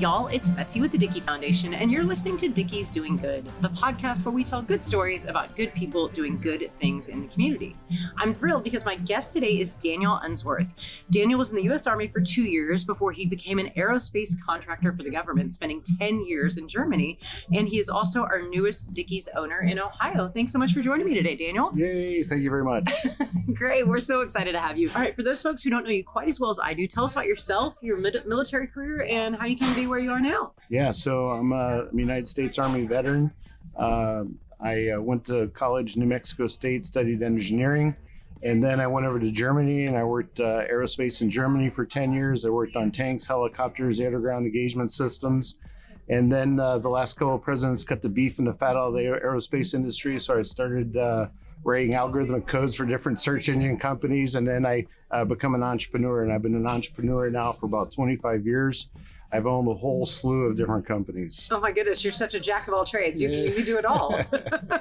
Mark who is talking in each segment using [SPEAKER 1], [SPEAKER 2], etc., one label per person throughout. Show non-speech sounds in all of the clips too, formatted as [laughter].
[SPEAKER 1] y'all. It's Betsy with the Dickey Foundation, and you're listening to Dickey's Doing Good, the podcast where we tell good stories about good people doing good things in the community. I'm thrilled because my guest today is Daniel Unsworth. Daniel was in the U.S. Army for two years before he became an aerospace contractor for the government, spending 10 years in Germany. And he is also our newest Dickey's owner in Ohio. Thanks so much for joining me today, Daniel.
[SPEAKER 2] Yay, thank you very much. [laughs]
[SPEAKER 1] Great. We're so excited to have you. All right, for those folks who don't know you quite as well as I do, tell us about yourself, your military career, and how you came to be where you are now.
[SPEAKER 2] Yeah, so I'm a United States Army veteran. Uh, I uh, went to college New Mexico State, studied engineering, and then I went over to Germany and I worked uh, aerospace in Germany for 10 years. I worked on tanks, helicopters, to engagement systems. And then uh, the last couple of presidents cut the beef and the fat out of the aerospace industry. So I started uh, writing algorithmic codes for different search engine companies. And then I uh, become an entrepreneur. And I've been an entrepreneur now for about 25 years. I've owned a whole slew of different companies.
[SPEAKER 1] Oh my goodness, you're such a jack of all trades. You, yeah. you do it all.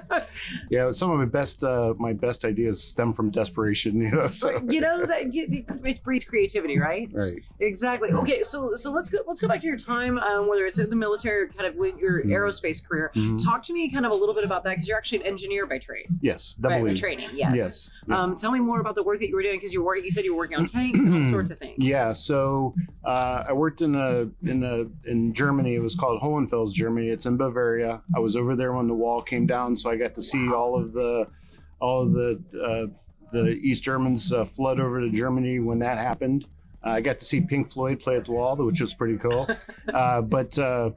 [SPEAKER 1] [laughs]
[SPEAKER 2] yeah, some of my best uh, my best ideas stem from desperation. You know, so.
[SPEAKER 1] you know that it breeds creativity, right?
[SPEAKER 2] Right.
[SPEAKER 1] Exactly. Okay, so so let's go let's go back to your time, um, whether it's in the military or kind of with your mm-hmm. aerospace career. Mm-hmm. Talk to me kind of a little bit about that because you're actually an engineer by trade.
[SPEAKER 2] Yes, double
[SPEAKER 1] by, training. Yes. Yes. Yeah. Um, tell me more about the work that you were doing because you were you said you were working on tanks and all [clears throat] sorts of things.
[SPEAKER 2] Yeah. So uh, I worked in a in a in Germany. It was called Hohenfels, Germany. It's in Bavaria. I was over there when the wall came down, so I got to see all of the all of the uh, the East Germans uh, flood over to Germany when that happened. I got to see Pink Floyd play at the wall, which was pretty cool. [laughs] Uh, but uh,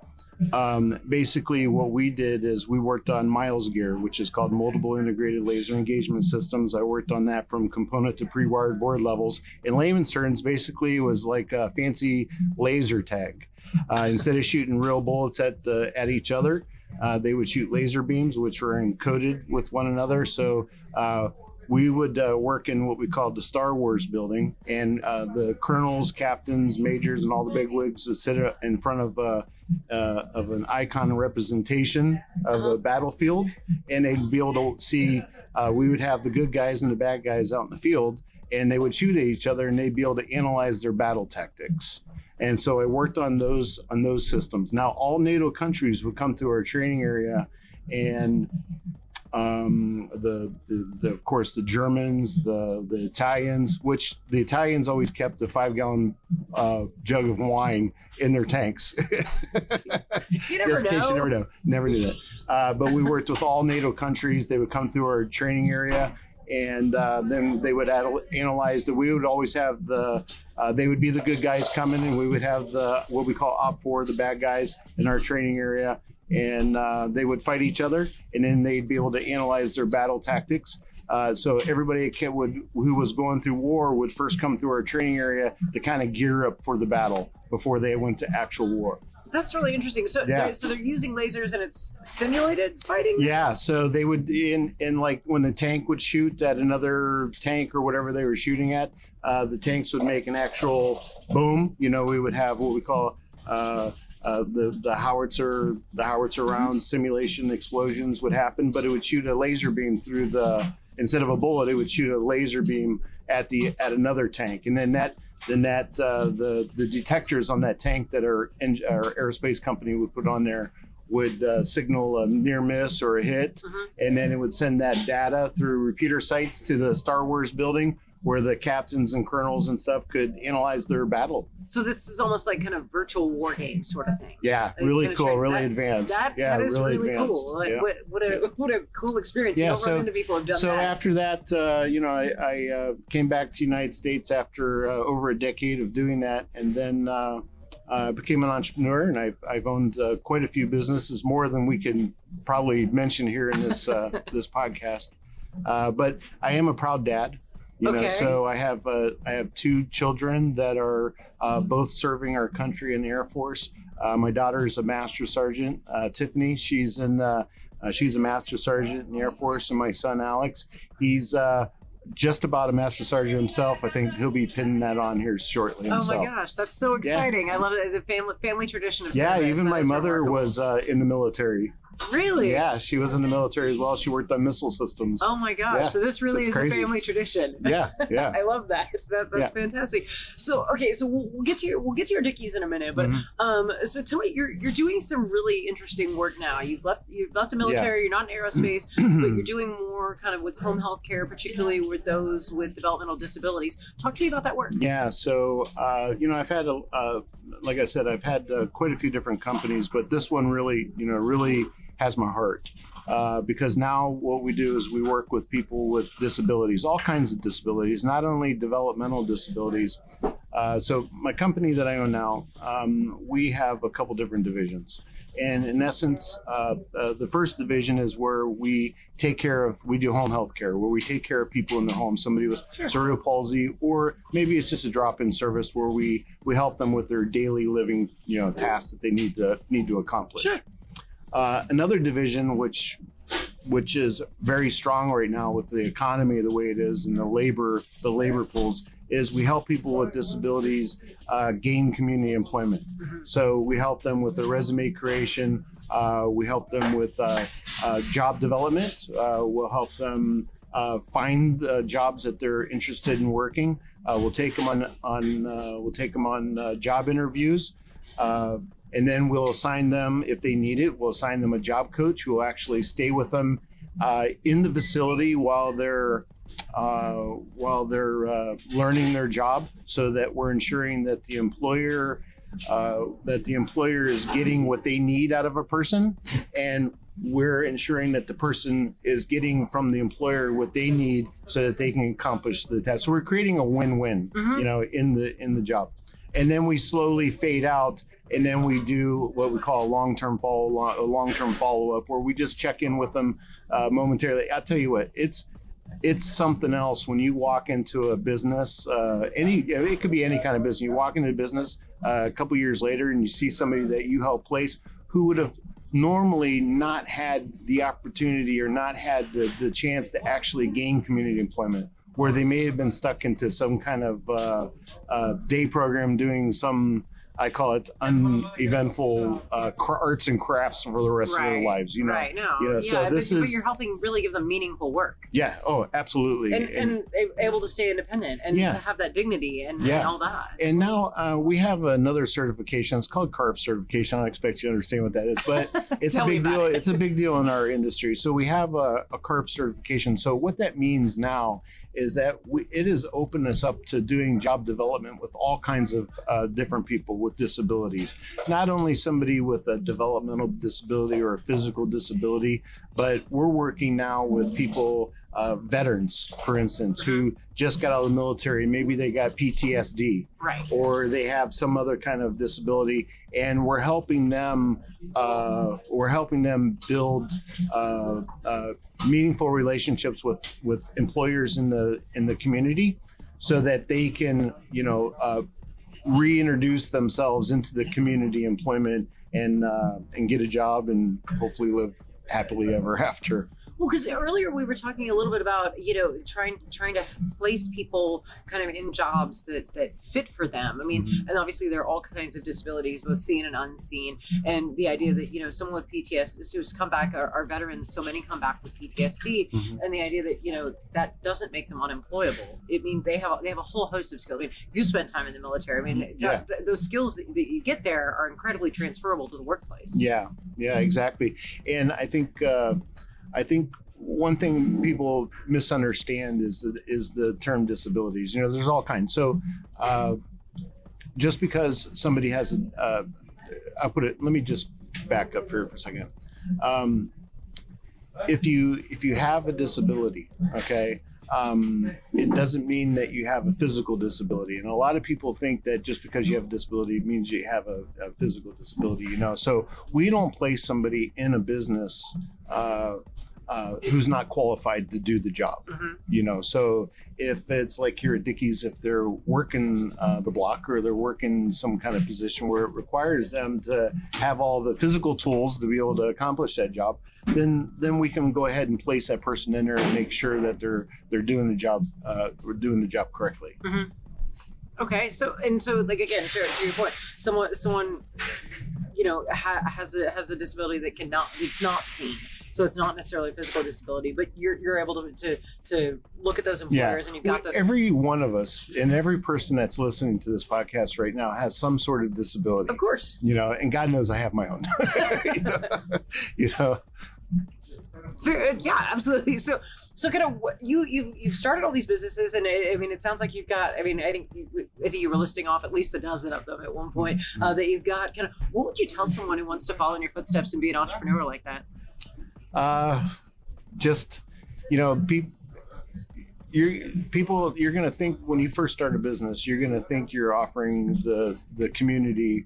[SPEAKER 2] um, basically, what we did is we worked on MILES Gear, which is called Multiple Integrated Laser Engagement Systems. I worked on that from component to pre-wired board levels. In layman's terms, basically, was like a fancy laser tag. Uh, instead of shooting real bullets at the, at each other, uh, they would shoot laser beams, which were encoded with one another. So uh, we would uh, work in what we called the Star Wars building, and uh, the colonels, captains, majors, and all the big wigs would sit in front of uh, uh, of an icon representation of a uh-huh. battlefield, and they'd be able to see. Uh, we would have the good guys and the bad guys out in the field, and they would shoot at each other, and they'd be able to analyze their battle tactics. And so I worked on those on those systems. Now all NATO countries would come to our training area, and um, the, the, the, of course the Germans, the the Italians, which the Italians always kept a five gallon uh, jug of wine in their tanks. [laughs]
[SPEAKER 1] you never Just know. case
[SPEAKER 2] you never know, never knew that. Uh, but we worked with all NATO countries. They would come through our training area, and uh, then they would analyze that. We would always have the. Uh, they would be the good guys coming, and we would have the what we call OPFOR, the bad guys in our training area and uh, they would fight each other, and then they'd be able to analyze their battle tactics. Uh, so everybody would who was going through war would first come through our training area to kind of gear up for the battle before they went to actual war.
[SPEAKER 1] That's really interesting. So, yeah. they're, so they're using lasers and it's simulated fighting.
[SPEAKER 2] Yeah. So they would in in like when the tank would shoot at another tank or whatever they were shooting at, uh, the tanks would make an actual boom. You know, we would have what we call uh, uh, the the howitzer the howitzer round simulation explosions would happen, but it would shoot a laser beam through the instead of a bullet, it would shoot a laser beam at the at another tank, and then that then that uh, the the detectors on that tank that our, our aerospace company would put on there would uh, signal a near miss or a hit, uh-huh. and then it would send that data through repeater sites to the Star Wars building where the captains and colonels and stuff could analyze their battle.
[SPEAKER 1] So this is almost like kind of virtual war game sort of thing.
[SPEAKER 2] Yeah, really cool, really that, advanced.
[SPEAKER 1] That,
[SPEAKER 2] yeah,
[SPEAKER 1] that is really, really cool. Like, yeah. what, what, a what a cool experience. Yeah, you so, people who've done
[SPEAKER 2] so
[SPEAKER 1] that.
[SPEAKER 2] after that, uh, you know, I, I uh, came back to the United States after uh, over a decade of doing that, and then. Uh, I became an entrepreneur, and I've, I've owned uh, quite a few businesses, more than we can probably mention here in this uh, [laughs] this podcast. but I am a proud dad. You okay. know, so I have uh, I have two children that are uh, both serving our country in the Air Force. Uh, my daughter is a master sergeant, uh, Tiffany. She's in uh, she's a master sergeant in the Air Force, and my son Alex, he's just about a master sergeant himself. I think he'll be pinning that on here shortly. Himself.
[SPEAKER 1] Oh my gosh, that's so exciting! Yeah. I love it as a family family tradition of
[SPEAKER 2] yeah.
[SPEAKER 1] service.
[SPEAKER 2] Even that my mother remarkable. was uh, in the military.
[SPEAKER 1] Really?
[SPEAKER 2] Yeah, she was in the military as well. She worked on missile systems.
[SPEAKER 1] Oh my gosh!
[SPEAKER 2] Yeah,
[SPEAKER 1] So this really is
[SPEAKER 2] crazy.
[SPEAKER 1] a family tradition.
[SPEAKER 2] Yeah, [laughs] yeah.
[SPEAKER 1] I love that. that that's fantastic. So okay, so we'll, we'll get to your we'll get to your Dickey's in a minute, but
[SPEAKER 2] Mhm.
[SPEAKER 1] um, so tell me, you're you're doing some really interesting work now. You've left you've left the military. You're not in aerospace, [clears throat] but you're doing more kind of with home health care, particularly with those with developmental disabilities. Talk to me about that work.
[SPEAKER 2] Yeah, so uh, you know, I've had, a, uh, like I said, I've had uh, quite a few different companies, but this one really, you know, really has my heart uh, because now what we do is we work with people with disabilities, all kinds of disabilities, not only developmental disabilities. Uh, so my company that I own now, um, we have a couple different divisions, and in essence, uh, uh, the first division is where we take care of, we do home health care, where we take care of people in the home, somebody with cerebral palsy, or maybe it's just a drop-in service where we we help them with their daily living, you know, tasks that they need to need to accomplish.
[SPEAKER 1] Sure.
[SPEAKER 2] Uh, another division, which which is very strong right now with the economy the way it is and the labor the labor pools is we help people with disabilities uh, gain community employment. So we help them with the resume creation uh, we help them with uh, uh, job development uh, we'll help them find jobs that they're interested in working. We'll take them on on we'll take them on job interviews and then we'll assign them if they need it we'll assign them a job coach who will actually stay with them uh, in the facility while they're uh, while they're uh, learning their job so that we're ensuring that the employer uh, that the employer is getting what they need out of a person. And we're ensuring that the person is getting from the employer what they need so that they can accomplish the task. So we're creating a win-win
[SPEAKER 1] Mhm.
[SPEAKER 2] you know in the in the job and then we slowly fade out and then we do what we call a long-term follow a long-term follow-up where we just check in with them uh, momentarily. I'll tell you what it's it's something else when you walk into a business uh, any it could be any kind of business. You walk into a business uh, a couple years later and you see somebody that you helped place who would have normally not had the opportunity or not had the, the chance to actually gain community employment where they may have been stuck into some kind of uh, uh, day program doing some I call it uneventful uh, arts and crafts for the rest of their lives. You know,
[SPEAKER 1] right? No,
[SPEAKER 2] you know,
[SPEAKER 1] yeah,
[SPEAKER 2] so
[SPEAKER 1] but,
[SPEAKER 2] this
[SPEAKER 1] but
[SPEAKER 2] is
[SPEAKER 1] you're helping really give them meaningful work.
[SPEAKER 2] yeah. Oh, absolutely.
[SPEAKER 1] And, and a- able to stay independent and
[SPEAKER 2] Yeah.
[SPEAKER 1] to have that dignity and, and all that.
[SPEAKER 2] And now uh, we have another certification. It's called CARF certification. I don't expect you to understand what that is, but [laughs] it's a big deal.
[SPEAKER 1] it.
[SPEAKER 2] It's a big deal in our industry. So we have a, a CARF certification. So what that means now is that we, it has opened us up to doing job development with all kinds of uh, different people with disabilities. Not only somebody with a developmental disability or a physical disability, but we're working now with people, uh, veterans, for instance, who just got out of the military. Maybe they got PTSD
[SPEAKER 1] Right.
[SPEAKER 2] or they have some other kind of disability and we're helping them uh, we're helping them build uh, uh, meaningful relationships with with employers in the in the community so that they can you know uh, reintroduce themselves into the community employment and uh, and get a job and hopefully live happily ever after
[SPEAKER 1] Well, because earlier we were talking a little bit about you know trying trying to place people kind of in jobs that that fit for them. I mean,
[SPEAKER 2] Mm-hmm.
[SPEAKER 1] and obviously there are all kinds of disabilities, both seen and unseen, and the idea that you know someone with PTSD who's come back, our, our veterans, so many come back with PTSD,
[SPEAKER 2] Mhm.
[SPEAKER 1] and the idea that you know that doesn't make them unemployable. It means they have they have a whole host of skills. I mean, you spent time in the military. I mean,
[SPEAKER 2] Yeah.
[SPEAKER 1] th- those skills that, that you get there are incredibly transferable to the workplace.
[SPEAKER 2] Yeah, yeah, exactly. And I think uh, I think one thing people misunderstand is is the term disabilities. You know, there's all kinds. So uh, just because somebody has a, uh, I'll put it. Let me just back up here for a second. Um, if you if you have a disability, okay. Um, it doesn't mean that you have a physical disability, and a lot of people think that just because you have a disability means you have a, a physical disability. You know, so we don't place somebody in a business uh, uh, who's not qualified to do the job.
[SPEAKER 1] Mhm.
[SPEAKER 2] You know, so if it's like here at Dickey's, if they're working uh, the block or they're working some kind of position where it requires them to have all the physical tools to be able to accomplish that job, then then we can go ahead and place that person in there and make sure that they're they're doing the job uh, doing the job correctly.
[SPEAKER 1] Okay, so and so like again, to, to your point, someone someone you know ha- has a has a disability that cannot it's not seen so it's not necessarily a physical disability but you're you're able to to, to look at those employers and you've got the
[SPEAKER 2] every one of us and every person that's listening to this podcast right now has some sort of disability.
[SPEAKER 1] Of course.
[SPEAKER 2] You know and god knows i have my own. [laughs] You, know, you know.
[SPEAKER 1] Uh, yeah absolutely. So so kind of you you you've started all these businesses and I, I mean it sounds like you've got i mean i think you, i think you were listing off at least a dozen of them at one point mm-hmm. uh, that you've got kind of what would you tell someone who wants to follow in your footsteps and be an entrepreneur like that
[SPEAKER 2] uh just you know people you're people you're going to think when you first start a business you're going to think you're offering the the community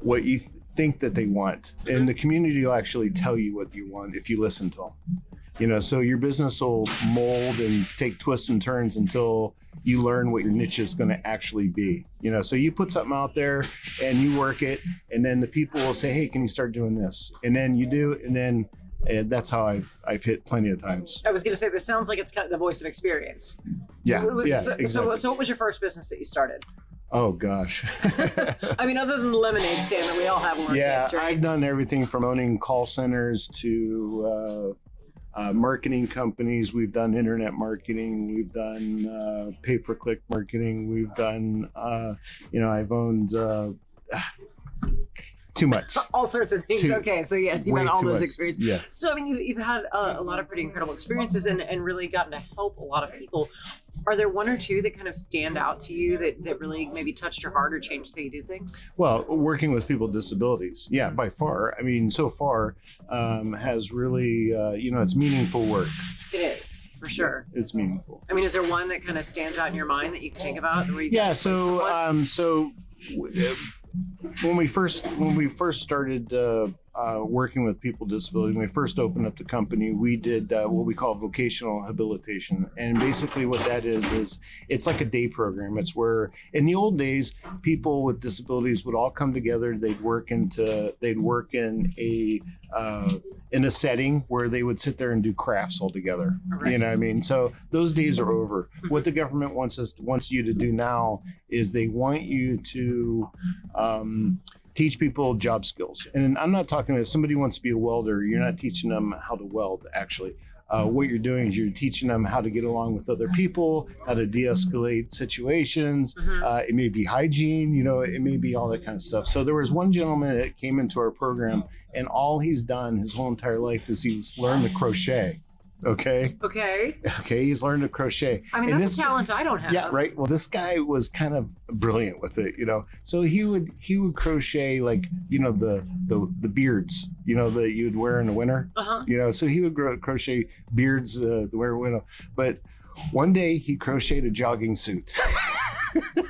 [SPEAKER 2] what you th- think that they want. And the community will actually tell you what you want if you listen to them you know so your business will mold and take twists and turns until you learn what your niche is going to actually be you know so you put something out there and you work it and then the people will say hey can you start doing this and then you do and then and that's how I've I've hit plenty of times.
[SPEAKER 1] i was going to say this sounds like it's kind of the voice of experience
[SPEAKER 2] Yeah,
[SPEAKER 1] so,
[SPEAKER 2] yeah,
[SPEAKER 1] so,
[SPEAKER 2] exactly.
[SPEAKER 1] so, so what was your first business that you started
[SPEAKER 2] oh gosh. [laughs]
[SPEAKER 1] i mean other than the lemonade stand that we all have
[SPEAKER 2] yeah,
[SPEAKER 1] kids right
[SPEAKER 2] I've done everything from owning call centers to uh, uh, marketing companies. We've done internet marketing. We've done uh, pay per click marketing. We've done, uh, you know, I've owned uh, [sighs] too much. [laughs]
[SPEAKER 1] all sorts of things
[SPEAKER 2] Too-
[SPEAKER 1] okay so yes you've had all those
[SPEAKER 2] much.
[SPEAKER 1] experiences
[SPEAKER 2] Yeah.
[SPEAKER 1] So I mean, you've, you've had uh, a lot of pretty incredible experiences and, and really gotten to help a lot of people. Are there one or two that kind of stand out to you that, that really maybe touched your heart or changed how you do things?
[SPEAKER 2] Well, working with people with disabilities, yeah, by far. I mean, so far um, has really, uh, you know, it's meaningful work.
[SPEAKER 1] It is for sure.
[SPEAKER 2] It's meaningful.
[SPEAKER 1] I mean, is there one that kind of stands out in your mind that you can think about?
[SPEAKER 2] Yeah so um so uh, when we first when we first started uh, uh, working with people with disabilities. When we first opened up the company we did uh, what we call vocational habilitation. And basically what that is is it's like a day program. It's where in the old days people with disabilities would all come together. They'd work into they'd work in a uh, in a setting where they would sit there and do crafts all together.
[SPEAKER 1] Right.
[SPEAKER 2] you know what i mean? So those days are over. What the government wants us wants you to do now is they want you to um, teach people job skills. And i'm not talking if somebody wants to be a welder you're not teaching them how to weld actually. Uh, what you're doing is you're teaching them how to get along with other people how to de-escalate situations
[SPEAKER 1] Mhm.
[SPEAKER 2] uh, it may be hygiene you know it may be all that kind of stuff. So there was one gentleman that came into our program and all he's done his whole entire life is he's learned to crochet okay?
[SPEAKER 1] Okay.
[SPEAKER 2] okay he's learned to crochet.
[SPEAKER 1] I mean,
[SPEAKER 2] And
[SPEAKER 1] that's
[SPEAKER 2] this-
[SPEAKER 1] a talent I don't have.
[SPEAKER 2] yeah right. Well this guy was kind of brilliant with it you know? So he would he would crochet like you know the the the beards you know that you'd wear in the winter?
[SPEAKER 1] Uh huh.
[SPEAKER 2] you know so he would grow, crochet beards uh, to wear in winter. But one day he crocheted a jogging suit [laughs]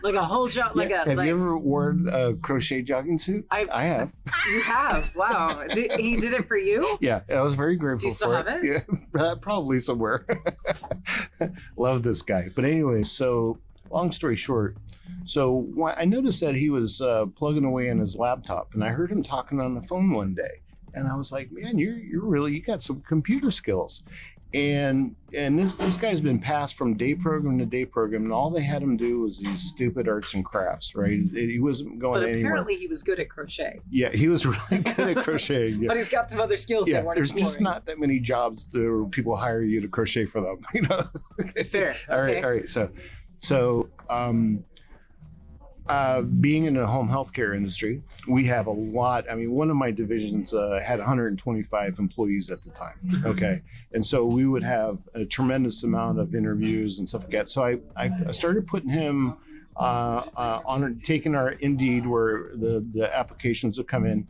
[SPEAKER 1] Like a whole job. Like
[SPEAKER 2] Yeah.
[SPEAKER 1] a
[SPEAKER 2] have
[SPEAKER 1] like
[SPEAKER 2] you ever worn a crochet jogging suit
[SPEAKER 1] I-
[SPEAKER 2] i have
[SPEAKER 1] you have. Wow. Did, he did it for you.
[SPEAKER 2] yeah and i was very grateful
[SPEAKER 1] Do
[SPEAKER 2] you still
[SPEAKER 1] have it?
[SPEAKER 2] yeah [laughs] probably somewhere [laughs] love this guy but anyway so long story short so i noticed that he was uh, plugging away in his laptop and i heard him talking on the phone one day and i was like man you're, you're really you got some computer skills and and this this guy's been passed from day program to day program and all they had him do was these stupid arts and crafts right he wasn't going
[SPEAKER 1] But
[SPEAKER 2] anywhere
[SPEAKER 1] apparently he was good at crochet.
[SPEAKER 2] yeah he was [laughs] really good at crocheting yeah
[SPEAKER 1] But he's got some other skills
[SPEAKER 2] yeah, there's just not that many jobs where people hire you to crochet for them. [laughs] You know.
[SPEAKER 1] Fair. [laughs]
[SPEAKER 2] all right,
[SPEAKER 1] okay.
[SPEAKER 2] all right. So, so um, uh, being in the home healthcare industry, we have a lot. I mean, one of my divisions uh, had 125 employees at the time. Okay, and so we would have a tremendous amount of interviews and stuff like that. So I, I started putting him. Uh, uh, on taking our Indeed, where the the applications would come in,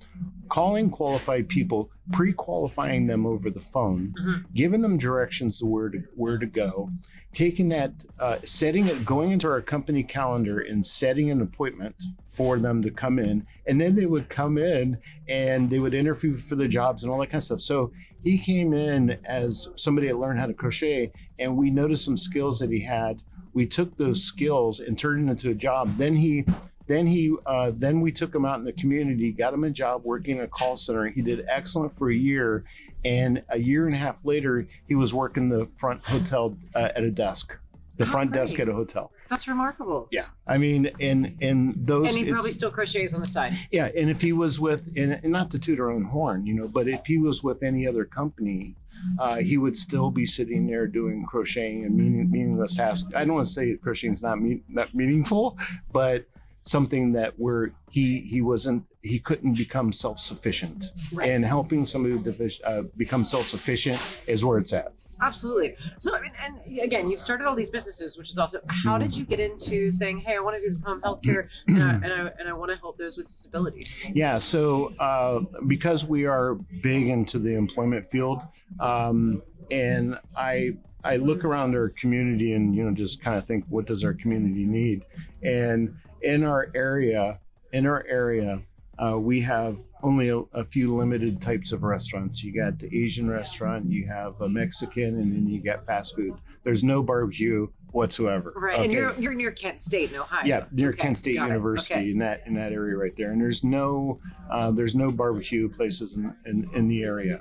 [SPEAKER 2] calling qualified people, pre-qualifying them over the phone,
[SPEAKER 1] Mhm.
[SPEAKER 2] giving them directions to where to where to go, taking that, uh, setting it, going into our company calendar and setting an appointment for them to come in, and then they would come in and they would interview for the jobs and all that kind of stuff. So he came in as somebody that learned how to crochet, and we noticed some skills that he had. We took those skills and turned it into a job. Then he then he uh, then we took him out in the community got him a job working in a call center he did excellent for a year and a year and a half later he was working the front hotel uh, at a desk the front desk at a hotel.
[SPEAKER 1] That's remarkable.
[SPEAKER 2] Yeah, I mean, and and those.
[SPEAKER 1] And he probably still crochets on the side.
[SPEAKER 2] yeah, and if he was with, and, and not to toot our own horn, you know, but if he was with any other company, uh, he would still be sitting there doing crocheting and meaning, meaningless tasks. I don't want to say crocheting is not not meaningful, but something that where he he wasn't he couldn't become self sufficient,
[SPEAKER 1] Right.
[SPEAKER 2] and helping somebody defi- uh, become self sufficient is where it's at.
[SPEAKER 1] Absolutely. So, I mean, and again, you've started all these businesses, which is also how did you get into saying, "Hey, I want to do some healthcare, and I, and I, and I want to help those with disabilities."
[SPEAKER 2] Yeah, so uh, because we are big into the employment field, um, and I I look around our community and you know just kind of think, what does our community need? And in our area, in our area, uh, we have only a, a few limited types of restaurants. You got the Asian restaurant, you have a Mexican, and then you got fast food. There's no barbecue whatsoever.
[SPEAKER 1] Right. And you're you're near Kent State in Ohio.
[SPEAKER 2] Yeah, near
[SPEAKER 1] Okay,
[SPEAKER 2] Kent State
[SPEAKER 1] got.
[SPEAKER 2] University
[SPEAKER 1] Okay.
[SPEAKER 2] in that in that area right there. And there's no uh, there's no barbecue places in, in, in the area.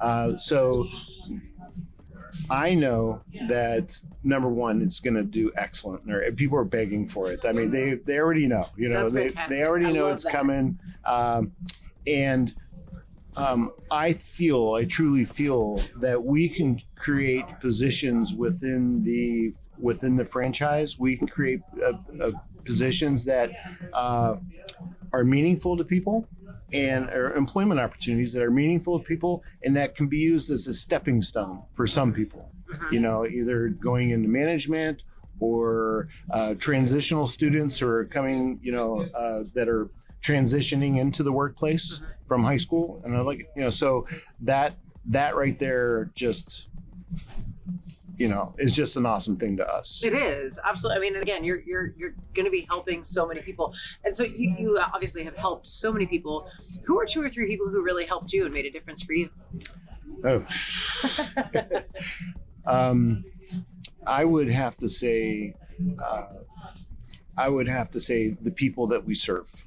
[SPEAKER 2] Uh, so I know that number one, it's going to do excellent. And people are begging for it. I mean, they they already know. You know,
[SPEAKER 1] That's
[SPEAKER 2] they
[SPEAKER 1] fantastic.
[SPEAKER 2] they already
[SPEAKER 1] I
[SPEAKER 2] know it's
[SPEAKER 1] that.
[SPEAKER 2] coming. Um, and um, I feel, I truly feel that we can create positions within the within the franchise. We can create uh, uh, positions that uh, are meaningful to people and or employment opportunities that are meaningful to people and that can be used as a stepping stone for some people.
[SPEAKER 1] Mhm.
[SPEAKER 2] You know, either going into management or uh, transitional students are coming, you know, uh, that are transitioning into the workplace from high school, and I like, you know, so that that right there just, you know, is just an awesome thing to us.
[SPEAKER 1] It is absolutely. I mean, and again, you're you're you're going to be helping so many people, and so you you obviously have helped so many people. Who are two or three people who really helped you and made a difference for you?
[SPEAKER 2] Oh. [laughs] um, I would have to say, uh, I would have to say the people that we serve.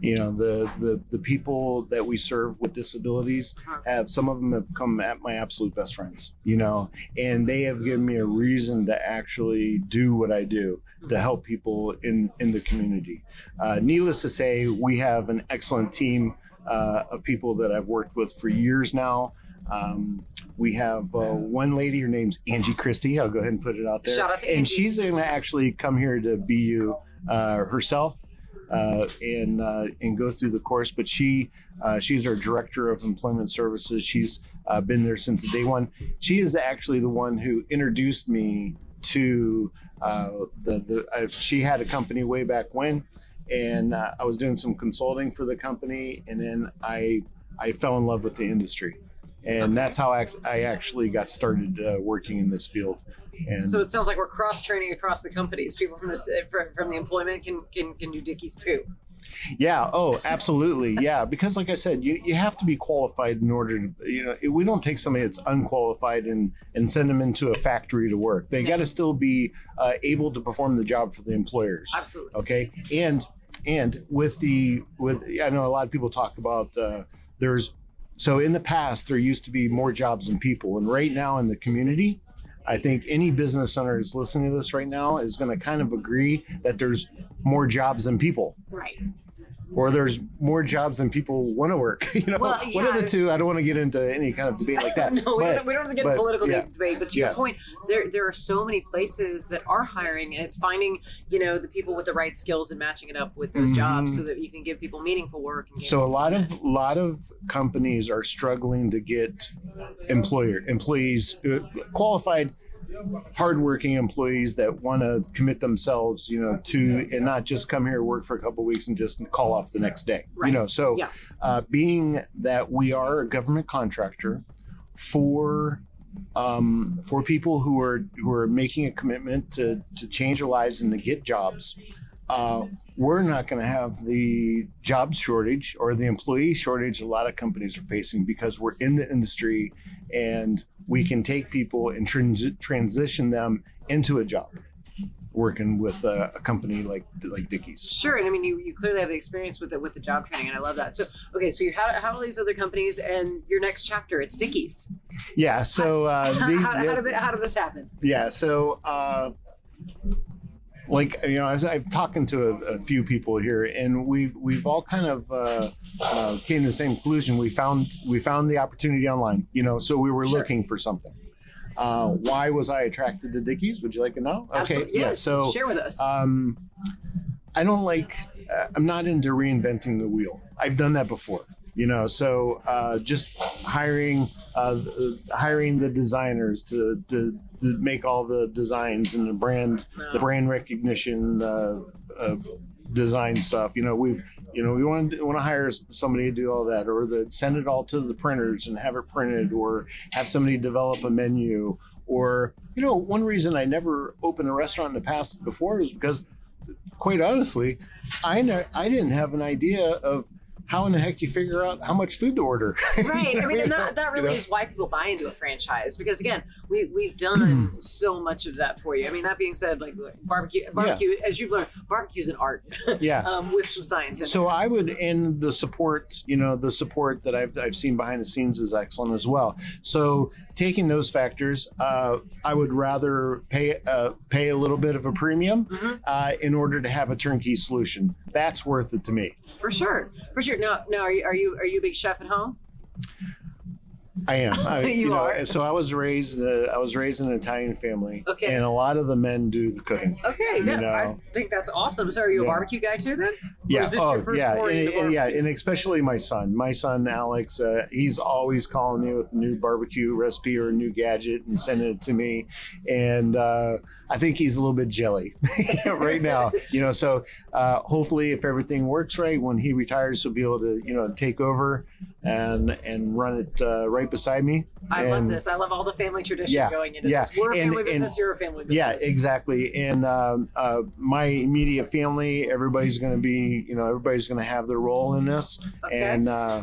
[SPEAKER 2] You know, the the the people that we serve with disabilities have some of them have come at my absolute best friends. You know, and they have given me a reason to actually do what I do to help people in in the community. Uh, needless to say, we have an excellent team uh, of people that I've worked with for years now. Um, we have uh, one lady, her name's Angie Christie. I'll go ahead and put it out there.
[SPEAKER 1] Shout out to
[SPEAKER 2] and
[SPEAKER 1] Angie.
[SPEAKER 2] she's going to actually come here to BU uh, herself uh, and uh, and go through the course. But she uh, she's our director of employment services. She's uh, been there since day one. She is actually the one who introduced me to uh, the the. She had a company way back when, and uh, I was doing some consulting for the company, and then I I fell in love with the industry. And that's how I, I actually got started uh, working in this field. And
[SPEAKER 1] So it sounds like we're cross training across the companies. People from this from, from the employment can can can do Dickey's too.
[SPEAKER 2] Yeah. Oh, absolutely. Yeah. Because, like I said, you, you have to be qualified in order to, you know, we don't take somebody that's unqualified and, and send them into a factory to work. They
[SPEAKER 1] Yeah.
[SPEAKER 2] got to still be uh, able to perform the job for the employers.
[SPEAKER 1] Absolutely.
[SPEAKER 2] Okay. And, and with the, with, I know a lot of people talk about uh, there's, so in the past, there used to be more jobs than people. And right now in the community, I think any business owner that's listening to this right now is going to kind of agree that there's more jobs than people
[SPEAKER 1] Right.
[SPEAKER 2] Or there's more jobs than people want to work. [laughs] You know,
[SPEAKER 1] Well,
[SPEAKER 2] one of the two. I don't want to get into any kind of debate like that. [laughs]
[SPEAKER 1] no, we,
[SPEAKER 2] but,
[SPEAKER 1] don't, we don't have to get
[SPEAKER 2] but,
[SPEAKER 1] into political
[SPEAKER 2] yeah.
[SPEAKER 1] debate. But to your point, there there are so many places that are hiring, and it's finding you know the people with the right skills and matching it up with those jobs,
[SPEAKER 2] Mhm.
[SPEAKER 1] so that you can give people meaningful work. And
[SPEAKER 2] So a lot of lot of companies are struggling to get employer employees uh, qualified hardworking employees that want to commit themselves you know to and not just come here work for a couple weeks and just call off the next day
[SPEAKER 1] Right.
[SPEAKER 2] you know so
[SPEAKER 1] Yeah.
[SPEAKER 2] uh, being that we are a government contractor for um, for people who are who are making a commitment to to change their lives and to get jobs uh, we're not going to have the job shortage or the employee shortage a lot of companies are facing because we're in the industry and we can take people and transi- transition them into a job working with a, a company like like Dickey's.
[SPEAKER 1] Sure, and I mean you, you clearly have the experience with it with the job training, and I love that. So okay, so you have, have all these other companies, and your next chapter it's Dickey's.
[SPEAKER 2] Yeah. So uh, [laughs]
[SPEAKER 1] how,
[SPEAKER 2] these-
[SPEAKER 1] how, how, did, how did this happen?
[SPEAKER 2] yeah. So uh, like you know, as I've talking to a, a few people here, and we've we've all kind of uh, uh, came to the same conclusion. We found we found the opportunity online, you know, so we were
[SPEAKER 1] Sure.
[SPEAKER 2] looking for something. Uh, why was I attracted to Dickey's? Would you like to know?
[SPEAKER 1] Absolutely.
[SPEAKER 2] yeah. So
[SPEAKER 1] share with us.
[SPEAKER 2] um, I don't like. Uh, I'm not into reinventing the wheel. I've done that before, you know. So uh, just hiring, uh, hiring the designers to to make all the designs and the brand, the brand recognition, uh, uh, design stuff. You know, we've you know we want to want to hire somebody to do all that, or the send it all to the printers and have it printed, or have somebody develop a menu. Or you know, one reason I never opened a restaurant in the past before was because quite honestly, I ne- I didn't have an idea of how in the heck do you figure out how much food to order. [laughs]
[SPEAKER 1] right. I mean, and that, that really
[SPEAKER 2] know?
[SPEAKER 1] is why people buy into a franchise because again, we we've done so much of that for you. I mean, that being said, like barbecue, barbecue, as you've learned, barbecue's an art
[SPEAKER 2] yeah. [laughs]
[SPEAKER 1] um, with some science in it.
[SPEAKER 2] So I would, and the support, you know, the support that I've, I've seen behind the scenes is excellent as well. So taking those factors, uh, I would rather pay uh, pay a little bit of a premium
[SPEAKER 1] Mhm.
[SPEAKER 2] uh, in order to have a turnkey solution. That's worth it to me.
[SPEAKER 1] For sure, for sure. Now, now, are you are you, are you a big chef at home?
[SPEAKER 2] I am. [laughs] I,
[SPEAKER 1] You
[SPEAKER 2] know,
[SPEAKER 1] are?
[SPEAKER 2] So I was raised. Uh, I was raised in an Italian family,
[SPEAKER 1] Okay.
[SPEAKER 2] and a lot of the men do the cooking.
[SPEAKER 1] Okay, no,
[SPEAKER 2] You
[SPEAKER 1] I think that's awesome. So, are you a barbecue guy too? Then,
[SPEAKER 2] Yeah.
[SPEAKER 1] Is this
[SPEAKER 2] oh,
[SPEAKER 1] your first
[SPEAKER 2] yeah. And, and- yeah. And especially my son. My son Alex. Uh, he's always calling me with a new barbecue recipe or a new gadget and sending it to me. And uh, I think he's a little bit jelly [laughs] right now. [laughs] You know. So uh, hopefully, if everything works right, when he retires, he'll be able to you know take over and and run it uh, right beside me.
[SPEAKER 1] I love this. I love all the family tradition
[SPEAKER 2] Yeah,
[SPEAKER 1] going into
[SPEAKER 2] yeah.
[SPEAKER 1] this. We're a
[SPEAKER 2] And-
[SPEAKER 1] family
[SPEAKER 2] and-
[SPEAKER 1] business. You're a family business.
[SPEAKER 2] Yeah, exactly. And um, uh, my immediate family, everybody's going to be, you know, everybody's going to have their role in this.
[SPEAKER 1] Okay.
[SPEAKER 2] And uh,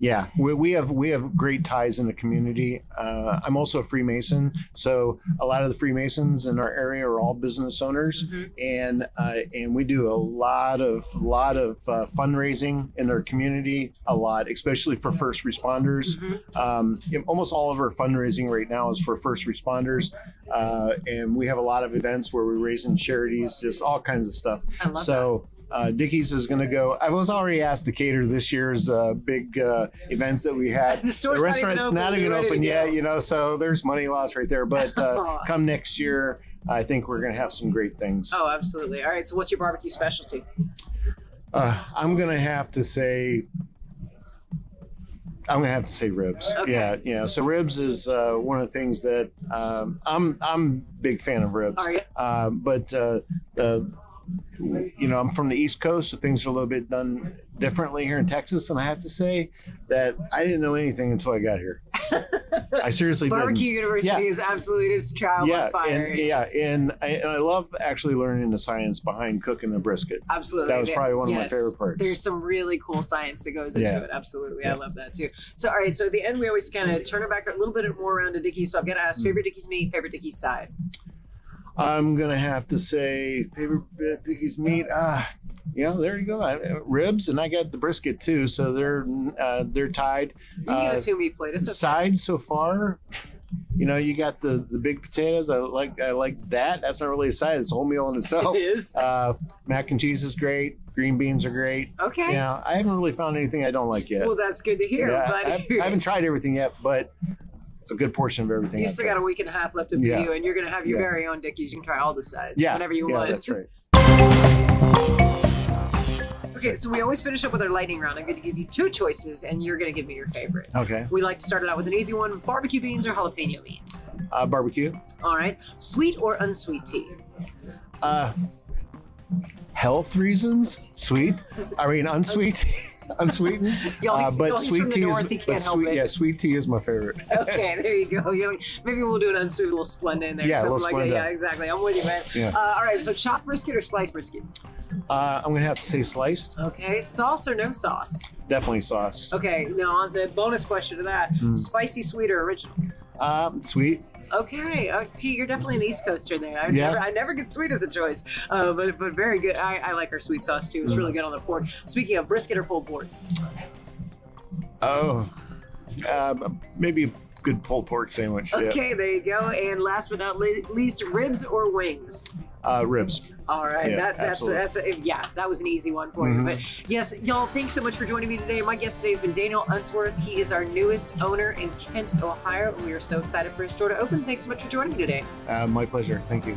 [SPEAKER 2] yeah, we, we have we have great ties in the community. Uh, I'm also a Freemason, so a lot of the Freemasons in our area are all business owners,
[SPEAKER 1] Mhm.
[SPEAKER 2] and uh, and we do a lot of lot of uh, fundraising in our community, a lot, especially for first responders.
[SPEAKER 1] Mhm.
[SPEAKER 2] Um, almost all of our fundraising right now is for first responders, uh, and we have a lot of events where we're raising charities, just all kinds of stuff.
[SPEAKER 1] I love
[SPEAKER 2] So uh, Dickey's is going to go. I was already asked to cater this year's uh, big uh, events that we had. [laughs]
[SPEAKER 1] The store's not even open,
[SPEAKER 2] not even open yet, you know. So there's money lost right there. But uh, [laughs] come next year, I think we're going to have some great things.
[SPEAKER 1] Oh, absolutely. All right. So, what's your barbecue specialty?
[SPEAKER 2] Uh, I'm going to have to say. I'm gonna have to say ribs.
[SPEAKER 1] Okay.
[SPEAKER 2] Yeah, yeah. So ribs is uh, one of the things that um, I'm I'm big fan of ribs.
[SPEAKER 1] Are you?
[SPEAKER 2] Uh, but uh, uh, you know, I'm from the East Coast, so things are a little bit done differently here in Texas. And I have to say that I didn't know anything until I got here. I seriously
[SPEAKER 1] Barbecue
[SPEAKER 2] didn't.
[SPEAKER 1] University
[SPEAKER 2] Yeah.
[SPEAKER 1] is absolutely is trial
[SPEAKER 2] Yeah,
[SPEAKER 1] by fire.
[SPEAKER 2] and yeah, and I, and I love actually learning the science behind cooking a brisket.
[SPEAKER 1] Absolutely.
[SPEAKER 2] That was
[SPEAKER 1] Yeah.
[SPEAKER 2] probably one of my favorite parts.
[SPEAKER 1] There's some really cool science that goes into
[SPEAKER 2] Yeah.
[SPEAKER 1] it. Absolutely. I love that too. So, all right. So, at the end, we always kind of turn it back a little bit more around to Dickey's. So, I'm going to ask hmm. favorite Dickey's meat, favorite Dickey's side.
[SPEAKER 2] I'm gonna have to say favorite bit Dickey's meat. Ah, you know, there you go. I, ribs, and I got the brisket too, so they're uh, they're tied.
[SPEAKER 1] You can
[SPEAKER 2] Uh,
[SPEAKER 1] get a two meat plate. It's okay.
[SPEAKER 2] sides so far. You know, you got the the big potatoes. I like I like that. That's not really a side. It's a whole meal in itself. [laughs]
[SPEAKER 1] It is.
[SPEAKER 2] Uh, mac and cheese is great. Green beans are great.
[SPEAKER 1] Okay.
[SPEAKER 2] Yeah, I haven't really found anything I don't like yet.
[SPEAKER 1] Well, that's good to hear.
[SPEAKER 2] Yeah,
[SPEAKER 1] but
[SPEAKER 2] I, I haven't tried everything yet, but a good portion of everything.
[SPEAKER 1] you still got a week and a half left to be
[SPEAKER 2] Yeah.
[SPEAKER 1] you, and you're going to have your
[SPEAKER 2] Yeah.
[SPEAKER 1] very own Dickey's. You can try all the sides
[SPEAKER 2] yeah,
[SPEAKER 1] whenever you
[SPEAKER 2] yeah,
[SPEAKER 1] want.
[SPEAKER 2] that's right. [laughs]
[SPEAKER 1] Okay, so we always finish up with our lightning round. I'm going to give you two choices, and you're going to give me your favorite.
[SPEAKER 2] Okay,
[SPEAKER 1] We like to start it out with an easy one barbecue beans or jalapeno beans.
[SPEAKER 2] uh, barbecue.
[SPEAKER 1] All right. Sweet or unsweet tea?
[SPEAKER 2] Uh, health reasons, sweet. I mean, unsweet, [laughs] unsweetened. [laughs] Uh, but sweet tea
[SPEAKER 1] north,
[SPEAKER 2] is, but sweet,
[SPEAKER 1] it.
[SPEAKER 2] yeah, sweet tea is my favorite. [laughs]
[SPEAKER 1] Okay, there you go. You're like, maybe we'll do an unsweet little Splenda in there.
[SPEAKER 2] Yeah, little
[SPEAKER 1] like.
[SPEAKER 2] Splenda.
[SPEAKER 1] Yeah, exactly. I'm with you, man.
[SPEAKER 2] Yeah.
[SPEAKER 1] Uh, all right, so chopped brisket or sliced brisket?
[SPEAKER 2] Uh, I'm gonna have to say sliced.
[SPEAKER 1] Okay, sauce or no sauce?
[SPEAKER 2] Definitely sauce.
[SPEAKER 1] Okay, now the bonus question to that:
[SPEAKER 2] Hmm.
[SPEAKER 1] spicy, sweet, or original?
[SPEAKER 2] Um, sweet.
[SPEAKER 1] Okay, uh, T, you're definitely an East Coaster there. I
[SPEAKER 2] Yeah.
[SPEAKER 1] never, I never get sweet as a choice, uh, but but very good. I, I like our sweet sauce too. It's really
[SPEAKER 2] Hmm.
[SPEAKER 1] good on the pork. Speaking of brisket or pulled pork,
[SPEAKER 2] Oh, uh, maybe good pulled pork sandwich. yeah.
[SPEAKER 1] Okay, there you go. And last but not least, ribs or wings?
[SPEAKER 2] Uh, ribs.
[SPEAKER 1] All right,
[SPEAKER 2] Yeah,
[SPEAKER 1] that, that's
[SPEAKER 2] absolutely.
[SPEAKER 1] that's a, yeah, that was an easy one for
[SPEAKER 2] Mhm.
[SPEAKER 1] you. But yes, y'all, thanks so much for joining me today. My guest today has been Daniel Unsworth. He is our newest owner in Kent, Ohio, we are so excited for his store to open. Thanks so much for joining me today.
[SPEAKER 2] Uh, my pleasure. Thank you.